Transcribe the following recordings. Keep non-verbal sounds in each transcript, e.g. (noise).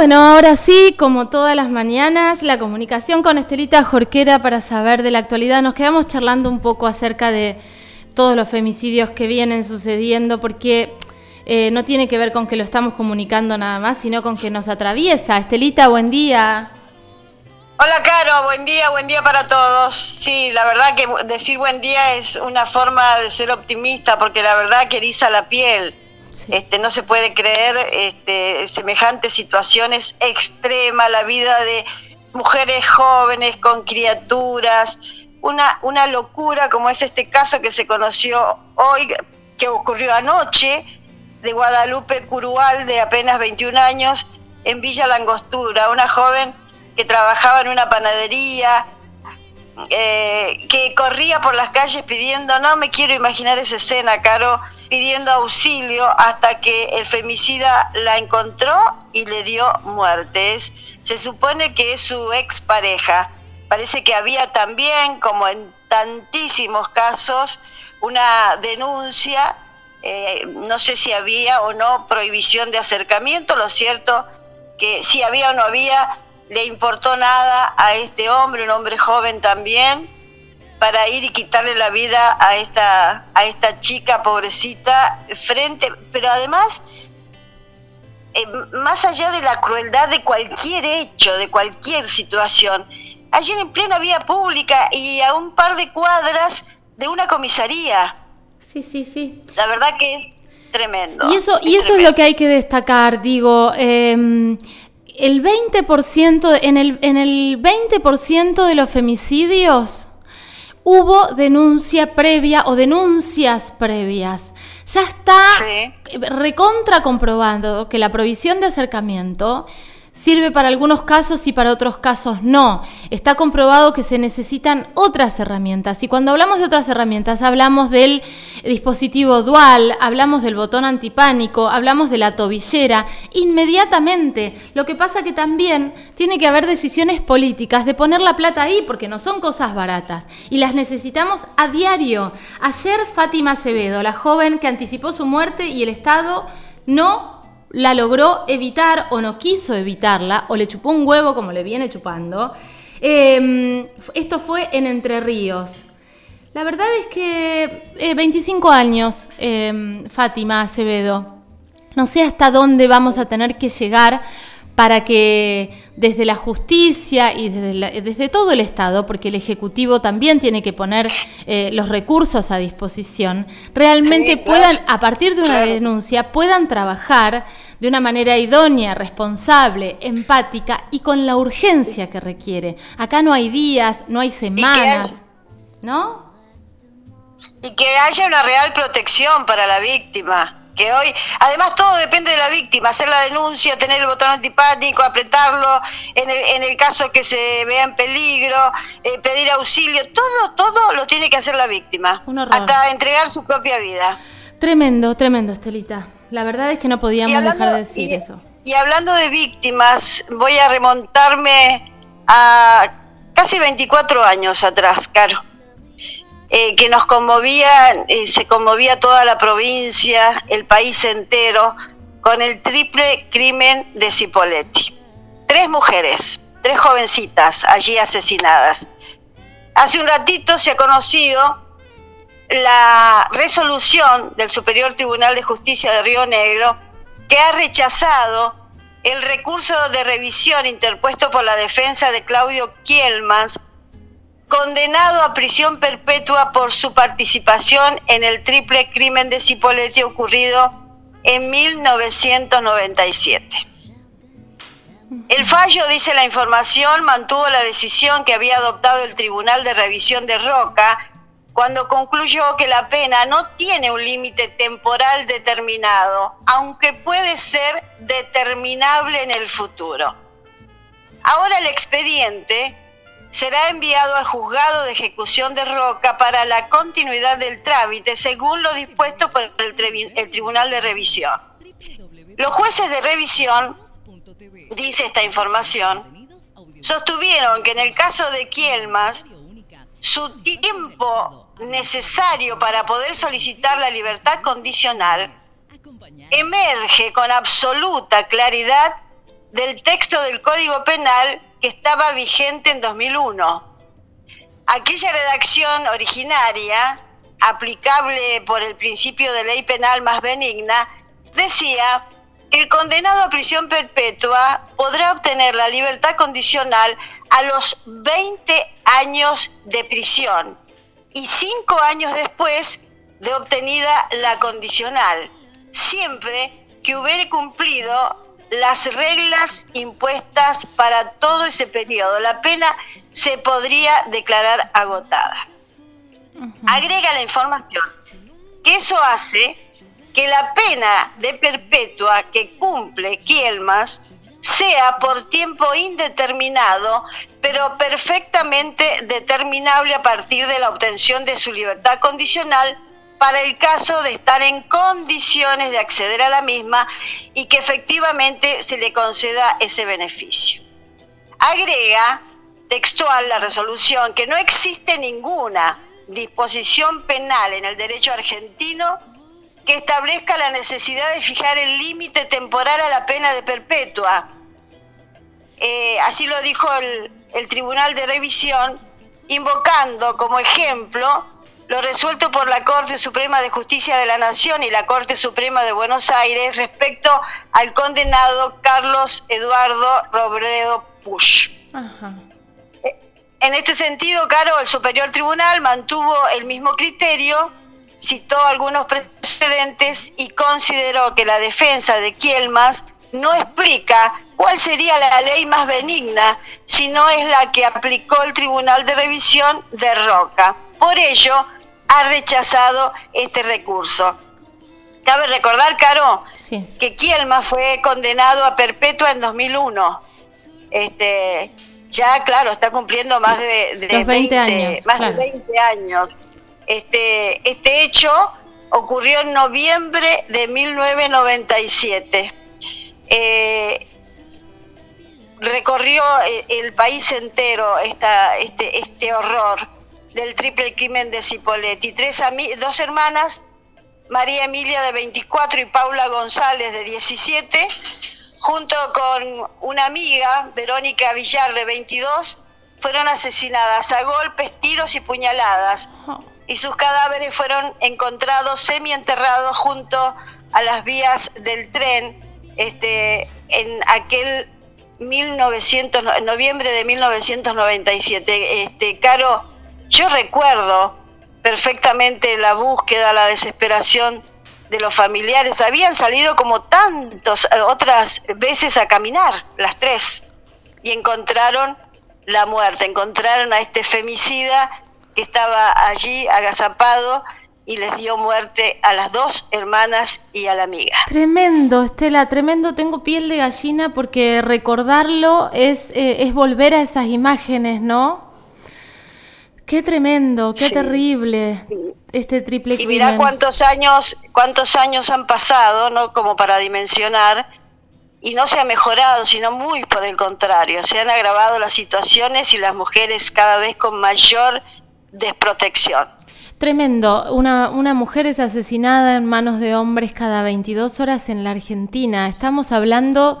Bueno, ahora sí, como todas las mañanas, la comunicación con Estelita Jorquera para saber de la actualidad. Nos quedamos charlando un poco acerca de todos los femicidios que vienen sucediendo, porque eh, no tiene que ver con que lo estamos comunicando nada más, sino con que nos atraviesa. Estelita, buen día. Hola, Caro, buen día, buen día para todos. Sí, la verdad que decir buen día es una forma de ser optimista, porque la verdad que eriza la piel este, no se puede creer este, semejantes situaciones extremas, la vida de mujeres jóvenes con criaturas, una, una locura como es este caso que se conoció hoy, que ocurrió anoche, de Guadalupe Curual, de apenas 21 años, en Villa Langostura, una joven que trabajaba en una panadería, eh, que corría por las calles pidiendo, no me quiero imaginar esa escena, Caro, pidiendo auxilio hasta que el femicida la encontró y le dio muertes. Se supone que es su expareja. Parece que había también, como en tantísimos casos, una denuncia, eh, no sé si había o no prohibición de acercamiento, lo cierto que si había o no había, le importó nada a este hombre, un hombre joven también, para ir y quitarle la vida a esta, a esta chica pobrecita frente, pero además, eh, más allá de la crueldad de cualquier hecho, de cualquier situación, allí en plena vía pública y a un par de cuadras de una comisaría. Sí, sí, sí. La verdad que es tremendo. Y eso, y eso es lo que hay que destacar, digo. Em, el 20%, en el, en el 20% de los femicidios hubo denuncia previa o denuncias previas. Ya está recontra comprobando que la provisión de acercamiento sirve para algunos casos y para otros casos no. Está comprobado que se necesitan otras herramientas. Y cuando hablamos de otras herramientas, hablamos del dispositivo dual, hablamos del botón antipánico, hablamos de la tobillera, inmediatamente. Lo que pasa que también tiene que haber decisiones políticas de poner la plata ahí, porque no son cosas baratas. Y las necesitamos a diario. Ayer Fátima Acevedo, la joven que anticipó su muerte y el Estado no la logró evitar o no quiso evitarla, o le chupó un huevo como le viene chupando. Em, esto fue en Entre Ríos. La verdad es que 25 eh, años, em, Fátima Acevedo. No sé hasta dónde vamos a tener que llegar para que desde la justicia y desde, todo el Estado, porque el Ejecutivo también tiene que poner eh, los recursos a disposición, realmente puedan, a partir de una denuncia, puedan trabajar de una manera idónea, responsable, empática y con la urgencia que requiere. Acá no hay días, no hay semanas, ¿no? Y que haya una real protección para la víctima que hoy, además todo depende de la víctima, hacer la denuncia, tener el botón antipánico, apretarlo, en el, en el caso que se vea en peligro, eh, pedir auxilio, todo, todo lo tiene que hacer la víctima, hasta entregar su propia vida. Tremendo, tremendo, Estelita. La verdad es que no podíamos dejar de decir eso. Y hablando de víctimas, voy a remontarme a casi 24 años atrás, Caro. Eh, que nos conmovía, eh, se conmovía toda la provincia, el país entero, con el triple crimen de Cipoletti. Tres mujeres, tres jovencitas allí asesinadas. Hace un ratito se ha conocido la resolución del Superior Tribunal de Justicia de Río Negro que ha rechazado el recurso de revisión interpuesto por la defensa de Claudio Kielmans condenado a prisión perpetua por su participación en el triple crimen de Cipolletti ocurrido en 1997. El fallo, dice la información, mantuvo la decisión que había adoptado el Tribunal de Revisión de Roca cuando concluyó que la pena no tiene un límite temporal determinado, aunque puede ser determinable en el futuro. Ahora el expediente será enviado al juzgado de ejecución de Roca para la continuidad del trámite según lo dispuesto por el, Tribunal de Revisión. Los jueces de revisión, dice esta información, sostuvieron que en el caso de Kielmas, su tiempo necesario para poder solicitar la libertad condicional emerge con absoluta claridad del texto del Código Penal que estaba vigente en 2001. Aquella redacción originaria, aplicable por el principio de ley penal más benigna, decía que el condenado a prisión perpetua podrá obtener la libertad condicional a los 20 años de prisión y cinco años después de obtenida la condicional, siempre que hubiere cumplido las reglas impuestas para todo ese periodo. La pena se podría declarar agotada. Agrega la información que eso hace que la pena de perpetua que cumple Kielmas sea por tiempo indeterminado, pero perfectamente determinable a partir de la obtención de su libertad condicional para el caso de estar en condiciones de acceder a la misma y que efectivamente se le conceda ese beneficio. Agrega textual la resolución que no existe ninguna disposición penal en el derecho argentino que establezca la necesidad de fijar el límite temporal a la pena de perpetua. Eh, así lo dijo el, el Tribunal de Revisión, invocando como ejemplo lo resuelto por la Corte Suprema de Justicia de la Nación y la Corte Suprema de Buenos Aires respecto al condenado Carlos Eduardo Robledo Push. Eh, en este sentido, Caro, el Superior Tribunal mantuvo el mismo criterio citó algunos precedentes y consideró que la defensa de Kielmas no explica cuál sería la ley más benigna, sino es la que aplicó el Tribunal de Revisión de Roca. Por ello, ha rechazado este recurso. Cabe recordar, Caro, que Kielmas fue condenado a perpetua en 2001. Este, ya, claro, está cumpliendo más de, 20, años, más de 20 años. Este, este hecho ocurrió en noviembre de 1997. Eh, recorrió eh, el país entero esta, este, este horror del triple crimen de Cipoletti. Tres dos hermanas, María Emilia de 24 y Paula González de 17, junto con una amiga, Verónica Villar de 22, fueron asesinadas a golpes, tiros y puñaladas. Oh y sus cadáveres fueron encontrados semienterrados junto a las vías del tren este, en aquel 1900, noviembre de 1997. Este, Caro, yo recuerdo perfectamente la búsqueda, la desesperación de los familiares. Habían salido como tantas eh, otras veces a caminar, las tres, y encontraron la muerte, encontraron a este femicida que estaba allí agazapado y les dio muerte a las dos hermanas y a la amiga. Tremendo, Estela, tremendo. Tengo piel de gallina porque recordarlo es, eh, es volver a esas imágenes, ¿no? Qué tremendo, qué terrible este triple crimen. Y mirá cuántos años, cuántos años han pasado, ¿no? Como para dimensionar y no se ha mejorado, sino muy por el contrario, se han agravado las situaciones y las mujeres cada vez con mayor desprotección. Tremendo. Una, una, mujer es asesinada en manos de hombres cada 22 horas en la Argentina. Estamos hablando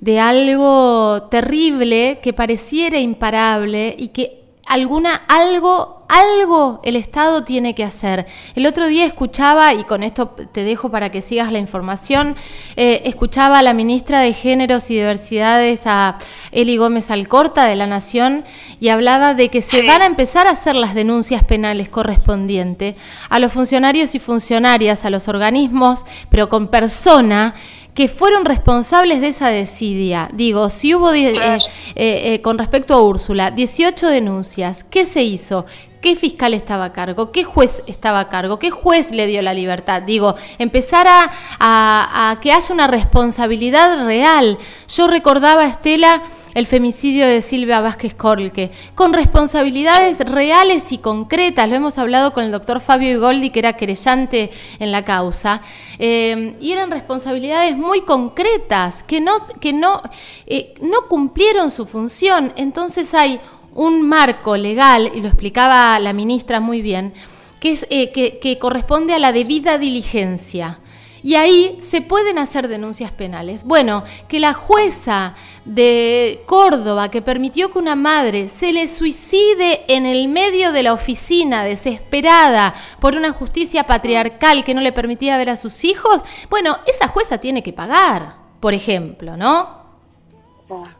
de algo terrible que pareciera imparable y que alguna, algo algo el Estado tiene que hacer. El otro día escuchaba, y con esto te dejo para que sigas la información, eh, escuchaba a la ministra de Géneros y Diversidades, a Eli Gómez Alcorta de la Nación, y hablaba de que se van a empezar a hacer las denuncias penales correspondientes a los funcionarios y funcionarias, a los organismos, pero con persona que fueron responsables de esa desidia. Digo, si hubo, eh, eh, con respecto a Úrsula, 18 denuncias, ¿qué se hizo? ¿Qué fiscal estaba a cargo? ¿Qué juez estaba a cargo? ¿Qué juez le dio la libertad? Digo, empezar a, que haya una responsabilidad real. Yo recordaba, Estela, el femicidio de Silvia Vázquez Corlque, con responsabilidades reales y concretas. Lo hemos hablado con el doctor Fabio Igoldi, que era querellante en la causa, eh, y eran responsabilidades muy concretas, que no, que no, eh, no cumplieron su función. Entonces hay un marco legal, y lo explicaba la ministra muy bien, que, es, eh, que, corresponde a la debida diligencia. Y ahí se pueden hacer denuncias penales. Bueno, que la jueza de Córdoba que permitió que una madre se le suicide en el medio de la oficina desesperada por una justicia patriarcal que no le permitía ver a sus hijos, bueno, esa jueza tiene que pagar, por ejemplo, ¿no?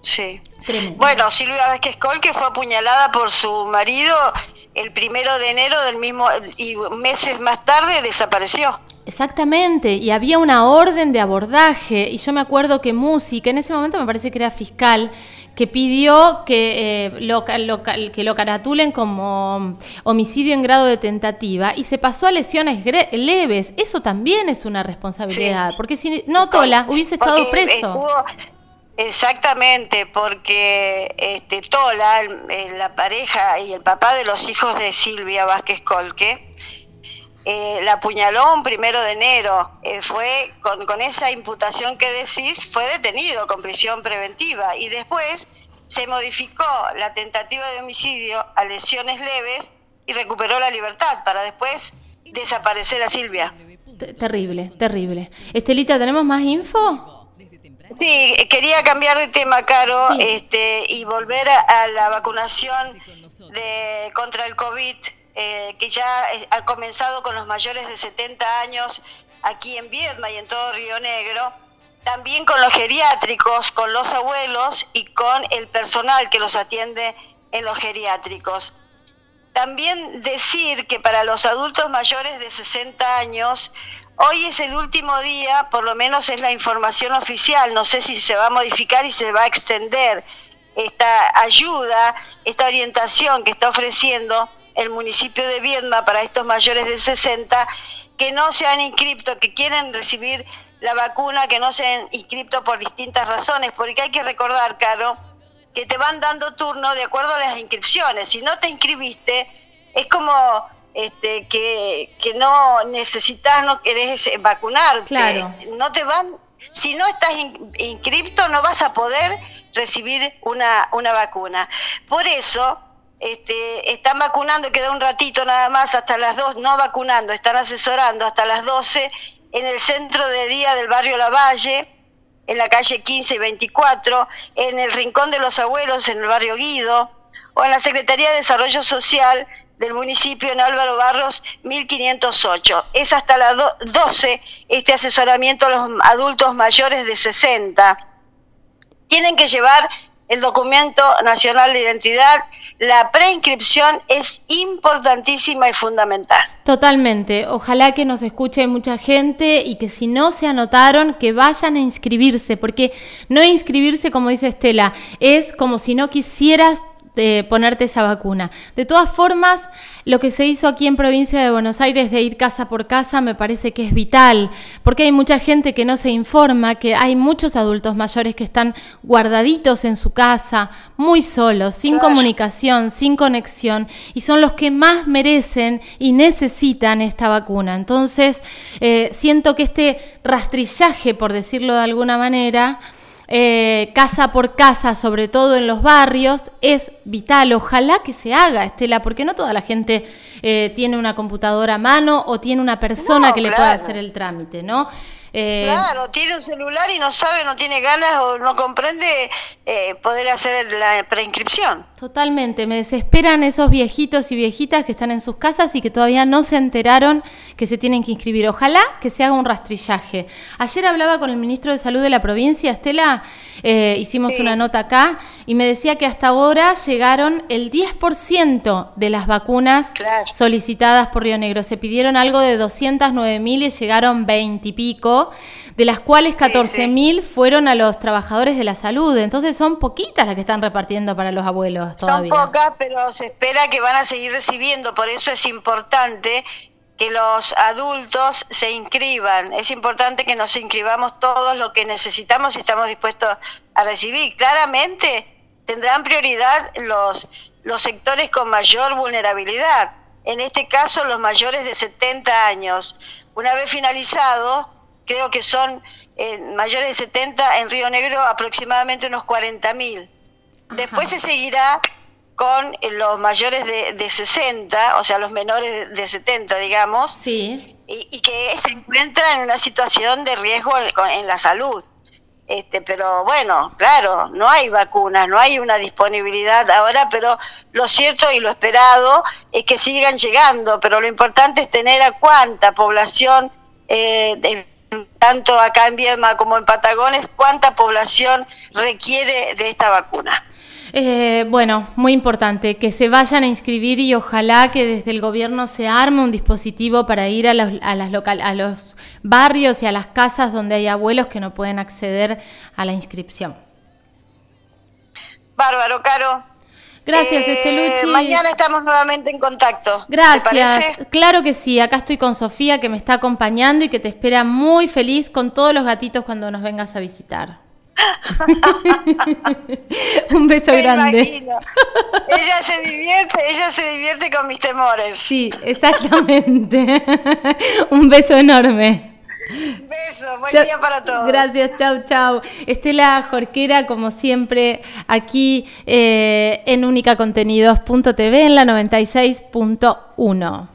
Sí. Bueno, Silvia Vázquez Col, que fue apuñalada por su marido el primero de enero del mismo y meses más tarde desapareció. Exactamente, y había una orden de abordaje, y yo me acuerdo que Musi, que en ese momento me parece que era fiscal, que pidió que, eh, lo, que lo caratulen como homicidio en grado de tentativa y se pasó a lesiones leves. Eso también es una responsabilidad, porque si no, Tola hubiese estado preso. Exactamente, porque este, Tola, la pareja y el papá de los hijos de Silvia Vázquez Colque, eh, la apuñaló un primero de enero. Eh, fue con, con, esa imputación que decís, fue detenido con prisión preventiva y después se modificó la tentativa de homicidio a lesiones leves y recuperó la libertad para después desaparecer a Silvia. Terrible, terrible. Estelita, ¿tenemos más info? Sí, quería cambiar de tema, Caro, este, y volver a, la vacunación de, contra el COVID, eh, que ya ha comenzado con los mayores de 70 años aquí en Viedma y en todo Río Negro, también con los geriátricos, con los abuelos y con el personal que los atiende en los geriátricos. También decir que para los adultos mayores de 60 años, Hoy es el último día, por lo menos es la información oficial, no sé si se va a modificar y se va a extender esta ayuda, esta orientación que está ofreciendo el municipio de Viedma para estos mayores de 60 que no se han inscrito, que quieren recibir la vacuna, que no se han inscrito por distintas razones, porque hay que recordar, Caro, que te van dando turno de acuerdo a las inscripciones. Si no te inscribiste, es como este, que, que no necesitas, no querés vacunarte. Claro. No te van, si no estás inscripto, no vas a poder recibir una, una vacuna. Por eso, este, están vacunando, queda un ratito nada más hasta las dos, no vacunando, están asesorando hasta las 12 en el centro de día del barrio Lavalle, en la calle 15 y 24, en el Rincón de los Abuelos, en el barrio Guido, o en la Secretaría de Desarrollo Social del municipio en Álvaro Barros 1508. Es hasta las 12 este asesoramiento a los adultos mayores de 60. Tienen que llevar el documento nacional de identidad. La preinscripción es importantísima y fundamental. Totalmente. Ojalá que nos escuche mucha gente y que si no se anotaron, que vayan a inscribirse, porque no inscribirse, como dice Estela, es como si no quisieras de ponerte esa vacuna. De todas formas, lo que se hizo aquí en provincia de Buenos Aires de ir casa por casa me parece que es vital, porque hay mucha gente que no se informa, que hay muchos adultos mayores que están guardaditos en su casa, muy solos, sin comunicación, sin conexión, y son los que más merecen y necesitan esta vacuna. Entonces, eh, siento que este rastrillaje, por decirlo de alguna manera, eh, casa por casa, sobre todo en los barrios, es vital. Ojalá que se haga, Estela, porque no toda la gente eh, tiene una computadora a mano o tiene una persona que le pueda hacer el trámite, ¿no? Eh, claro, tiene un celular y no sabe, no tiene ganas o no comprende eh, poder hacer la preinscripción. Totalmente, me desesperan esos viejitos y viejitas que están en sus casas y que todavía no se enteraron que se tienen que inscribir. Ojalá que se haga un rastrillaje. Ayer hablaba con el ministro de Salud de la provincia, Estela, eh, hicimos una nota acá, y me decía que hasta ahora llegaron el 10% de las vacunas solicitadas por Río Negro. Se pidieron algo de 209 mil y llegaron 20 y pico de las cuales 14.000 fueron a los trabajadores de la salud. Entonces son poquitas las que están repartiendo para los abuelos. Son pocas, pero se espera que van a seguir recibiendo. Por eso es importante que los adultos se inscriban. Es importante que nos inscribamos todos lo que necesitamos y estamos dispuestos a recibir. Claramente tendrán prioridad los, los sectores con mayor vulnerabilidad. En este caso, los mayores de 70 años. Una vez finalizado, creo que son eh, mayores de 70, en Río Negro aproximadamente unos 40 mil. Después se seguirá con los mayores de, de, 60, o sea, los menores de, 70, digamos. Sí. y, que se encuentran en una situación de riesgo en la salud. Este, pero bueno, claro, no hay vacunas, no hay una disponibilidad ahora, pero lo cierto y lo esperado es que sigan llegando, pero lo importante es tener a cuánta población, eh, tanto acá en Viedma como en Patagones, cuánta población requiere de esta vacuna. Eh, bueno, muy importante, que se vayan a inscribir y ojalá que desde el gobierno se arme un dispositivo para ir a los, a las local, a los barrios y a las casas donde hay abuelos que no pueden acceder a la inscripción. Bárbaro, Caro. Gracias, eh, Esteluchi. Mañana estamos nuevamente en contacto. Gracias. Claro que sí. Acá estoy con Sofía que me está acompañando y que te espera muy feliz con todos los gatitos cuando nos vengas a visitar. (laughs) Un beso grande. Ella se divierte, ella se divierte con mis temores. Sí, exactamente. (laughs) Un beso enorme. Beso, buen día para todos. Gracias, chau, chau. Estela Jorquera, como siempre, aquí eh, en unicacontenidos.tv en la 96.1.